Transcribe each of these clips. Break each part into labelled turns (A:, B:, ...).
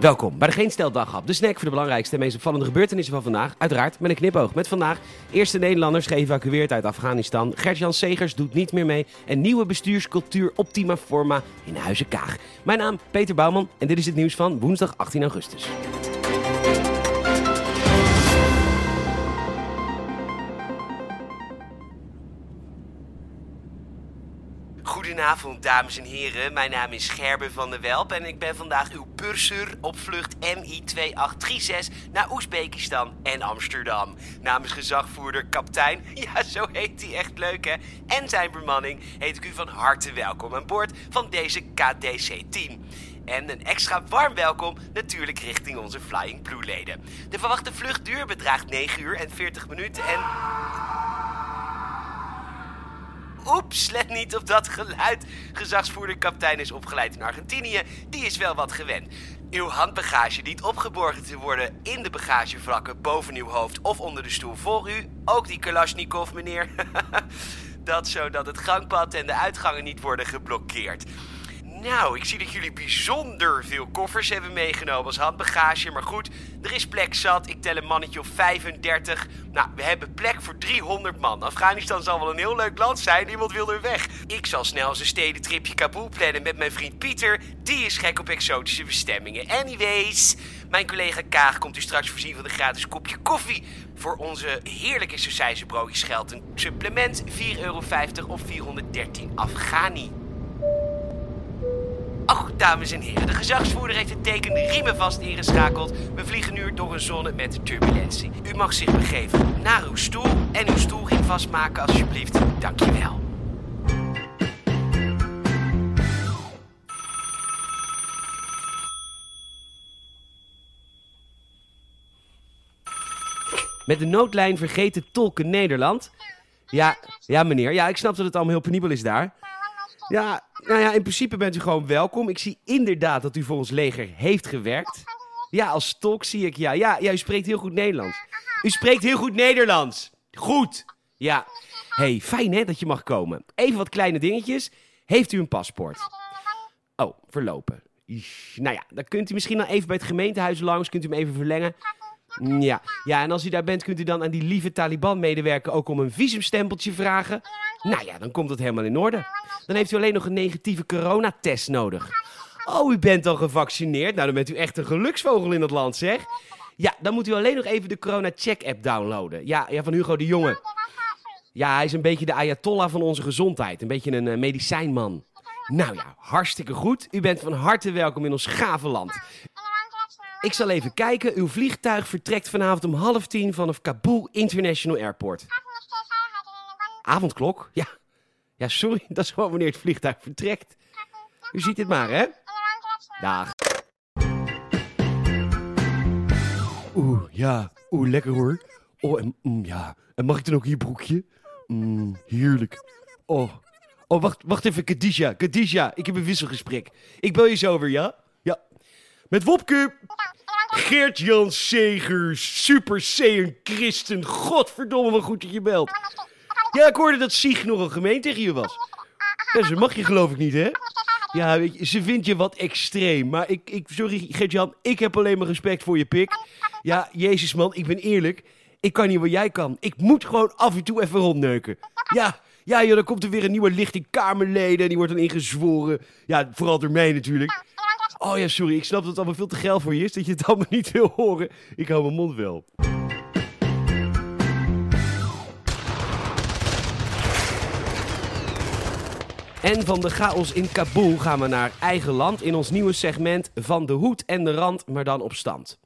A: Welkom bij de Geen Stel de snack voor de belangrijkste en meest opvallende gebeurtenissen van vandaag. Uiteraard met een knipoog. Met vandaag eerste Nederlanders geëvacueerd uit Afghanistan. Gert-Jan Segers doet niet meer mee. En nieuwe bestuurscultuur Optima Forma in Huizen Kaag. Mijn naam Peter Bouwman en dit is het nieuws van woensdag 18 augustus. Goedenavond, dames en heren. Mijn naam is Gerben van der Welp en ik ben vandaag uw purser op vlucht MI2836 naar Oezbekistan en Amsterdam. Namens gezagvoerder kaptein, ja zo heet hij echt leuk hè, en zijn bemanning heet ik u van harte welkom aan boord van deze KDC-10. En een extra warm welkom natuurlijk richting onze Flying Blue leden. De verwachte vluchtduur bedraagt 9 uur en 40 minuten en... Oeps, let niet op dat geluid. Gezagsvoerder kapitein is opgeleid in Argentinië. Die is wel wat gewend. Uw handbagage dient opgeborgen te worden in de bagagevrakken boven uw hoofd of onder de stoel voor u. Ook die Kalashnikov, meneer. dat zodat het gangpad en de uitgangen niet worden geblokkeerd. Nou, ik zie dat jullie bijzonder veel koffers hebben meegenomen als handbagage. Maar goed, er is plek zat. Ik tel een mannetje of 35. Nou, we hebben plek voor 300 man. Afghanistan zal wel een heel leuk land zijn. Niemand wil er weg. Ik zal snel eens een stedentripje Kabul plannen met mijn vriend Pieter. Die is gek op exotische bestemmingen. Anyways, mijn collega Kaag komt u straks voorzien van een gratis kopje koffie. Voor onze heerlijke sausijzenbroodjes geldt een supplement 4,50 euro of 413 Afghani. Dames en heren, de gezagsvoerder heeft het teken riemen vast ingeschakeld. We vliegen nu door een zone met turbulentie. U mag zich begeven naar uw stoel en uw stoelriem vastmaken alsjeblieft. Dankjewel. Met de noodlijn vergeten tolken Nederland. Ja, ja meneer. Ja, ik snap dat het allemaal heel penibel is daar. Ja, nou ja, in principe bent u gewoon welkom. Ik zie inderdaad dat u voor ons leger heeft gewerkt. Ja, als tolk zie ik, ja. Ja, ja u spreekt heel goed Nederlands. U spreekt heel goed Nederlands. Goed. Ja. hey, fijn hè dat je mag komen. Even wat kleine dingetjes. Heeft u een paspoort? Oh, verlopen. Nou ja, dan kunt u misschien dan even bij het gemeentehuis langs. Kunt u hem even verlengen. Ja. ja, en als u daar bent, kunt u dan aan die lieve Taliban-medewerker ook om een visumstempeltje vragen. Nou ja, dan komt het helemaal in orde. Dan heeft u alleen nog een negatieve coronatest nodig. Oh, u bent al gevaccineerd? Nou, dan bent u echt een geluksvogel in het land, zeg. Ja, dan moet u alleen nog even de Corona Check app downloaden. Ja, ja van Hugo de Jonge. Ja, hij is een beetje de Ayatollah van onze gezondheid. Een beetje een uh, medicijnman. Nou ja, hartstikke goed. U bent van harte welkom in ons gave land. Ik zal even kijken. Uw vliegtuig vertrekt vanavond om half tien vanaf Kabul International Airport. Avondklok? Ja. Ja, sorry. Dat is gewoon wanneer het vliegtuig vertrekt. U ziet het maar, hè? Dag. Oeh, ja. Oeh, lekker hoor. Oh, en mm, ja. En mag ik dan ook hier broekje? Mm, heerlijk. Oh. Oh, wacht, wacht even, Khadija. Khadija, ik heb een wisselgesprek. Ik bel je zo weer, ja? Ja. Met Wopke. Geert-Jan Segers, Super C Christen. Godverdomme, wat goed dat je belt. Ja, ik hoorde dat nog een gemeen tegen je was. Ja, ze mag je geloof ik niet, hè? Ja, weet je, ze vindt je wat extreem. Maar ik, ik sorry Geert-Jan, ik heb alleen maar respect voor je pik. Ja, jezus man, ik ben eerlijk. Ik kan niet wat jij kan. Ik moet gewoon af en toe even rondneuken. Ja, ja joh, dan komt er weer een nieuwe lichting Kamerleden en die wordt dan ingezworen. Ja, vooral door mij natuurlijk. Oh ja, sorry, ik snap dat het allemaal veel te geil voor je is, dat je het allemaal niet wil horen. Ik hou mijn mond wel. En van de chaos in Kabul gaan we naar eigen land in ons nieuwe segment van de hoed en de rand, maar dan op stand.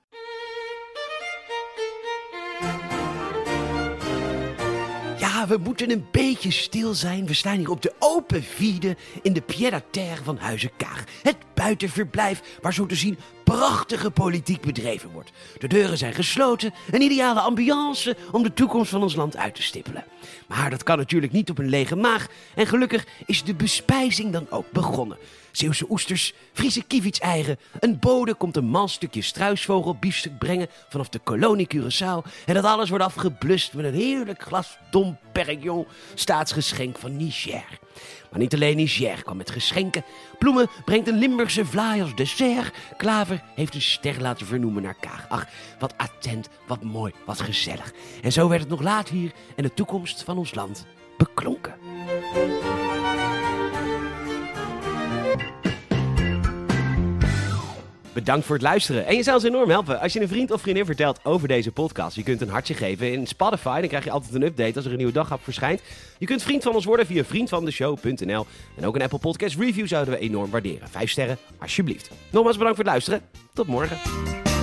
A: Ja, we moeten een beetje stil zijn. We staan hier op de open vide in de Pied-à-Terre van Huizen Kaag. Het buitenverblijf waar zo te zien prachtige politiek bedreven wordt. De deuren zijn gesloten, een ideale ambiance om de toekomst van ons land uit te stippelen. Maar dat kan natuurlijk niet op een lege maag. En gelukkig is de bespijzing dan ook begonnen. Zeeuwse oesters, Friese kievitseieren. Een bode komt een mal stukje struisvogelbiefstuk brengen vanaf de kolonie Curaçao. En dat alles wordt afgeblust met een heerlijk glas Dom Perignon, staatsgeschenk van Niger. Maar niet alleen Niger kwam met geschenken. Bloemen brengt een Limburgse vlaai als dessert. Klaver heeft een ster laten vernoemen naar Kaag. Ach, wat attent, wat mooi, wat gezellig. En zo werd het nog laat hier en de toekomst van ons land beklonken. Bedankt voor het luisteren. En je zou ons enorm helpen als je een vriend of vriendin vertelt over deze podcast. Je kunt een hartje geven in Spotify. Dan krijg je altijd een update als er een nieuwe daghap verschijnt. Je kunt vriend van ons worden via vriendvandeshow.nl. En ook een Apple Podcast review zouden we enorm waarderen. Vijf sterren, alsjeblieft. Nogmaals bedankt voor het luisteren. Tot morgen.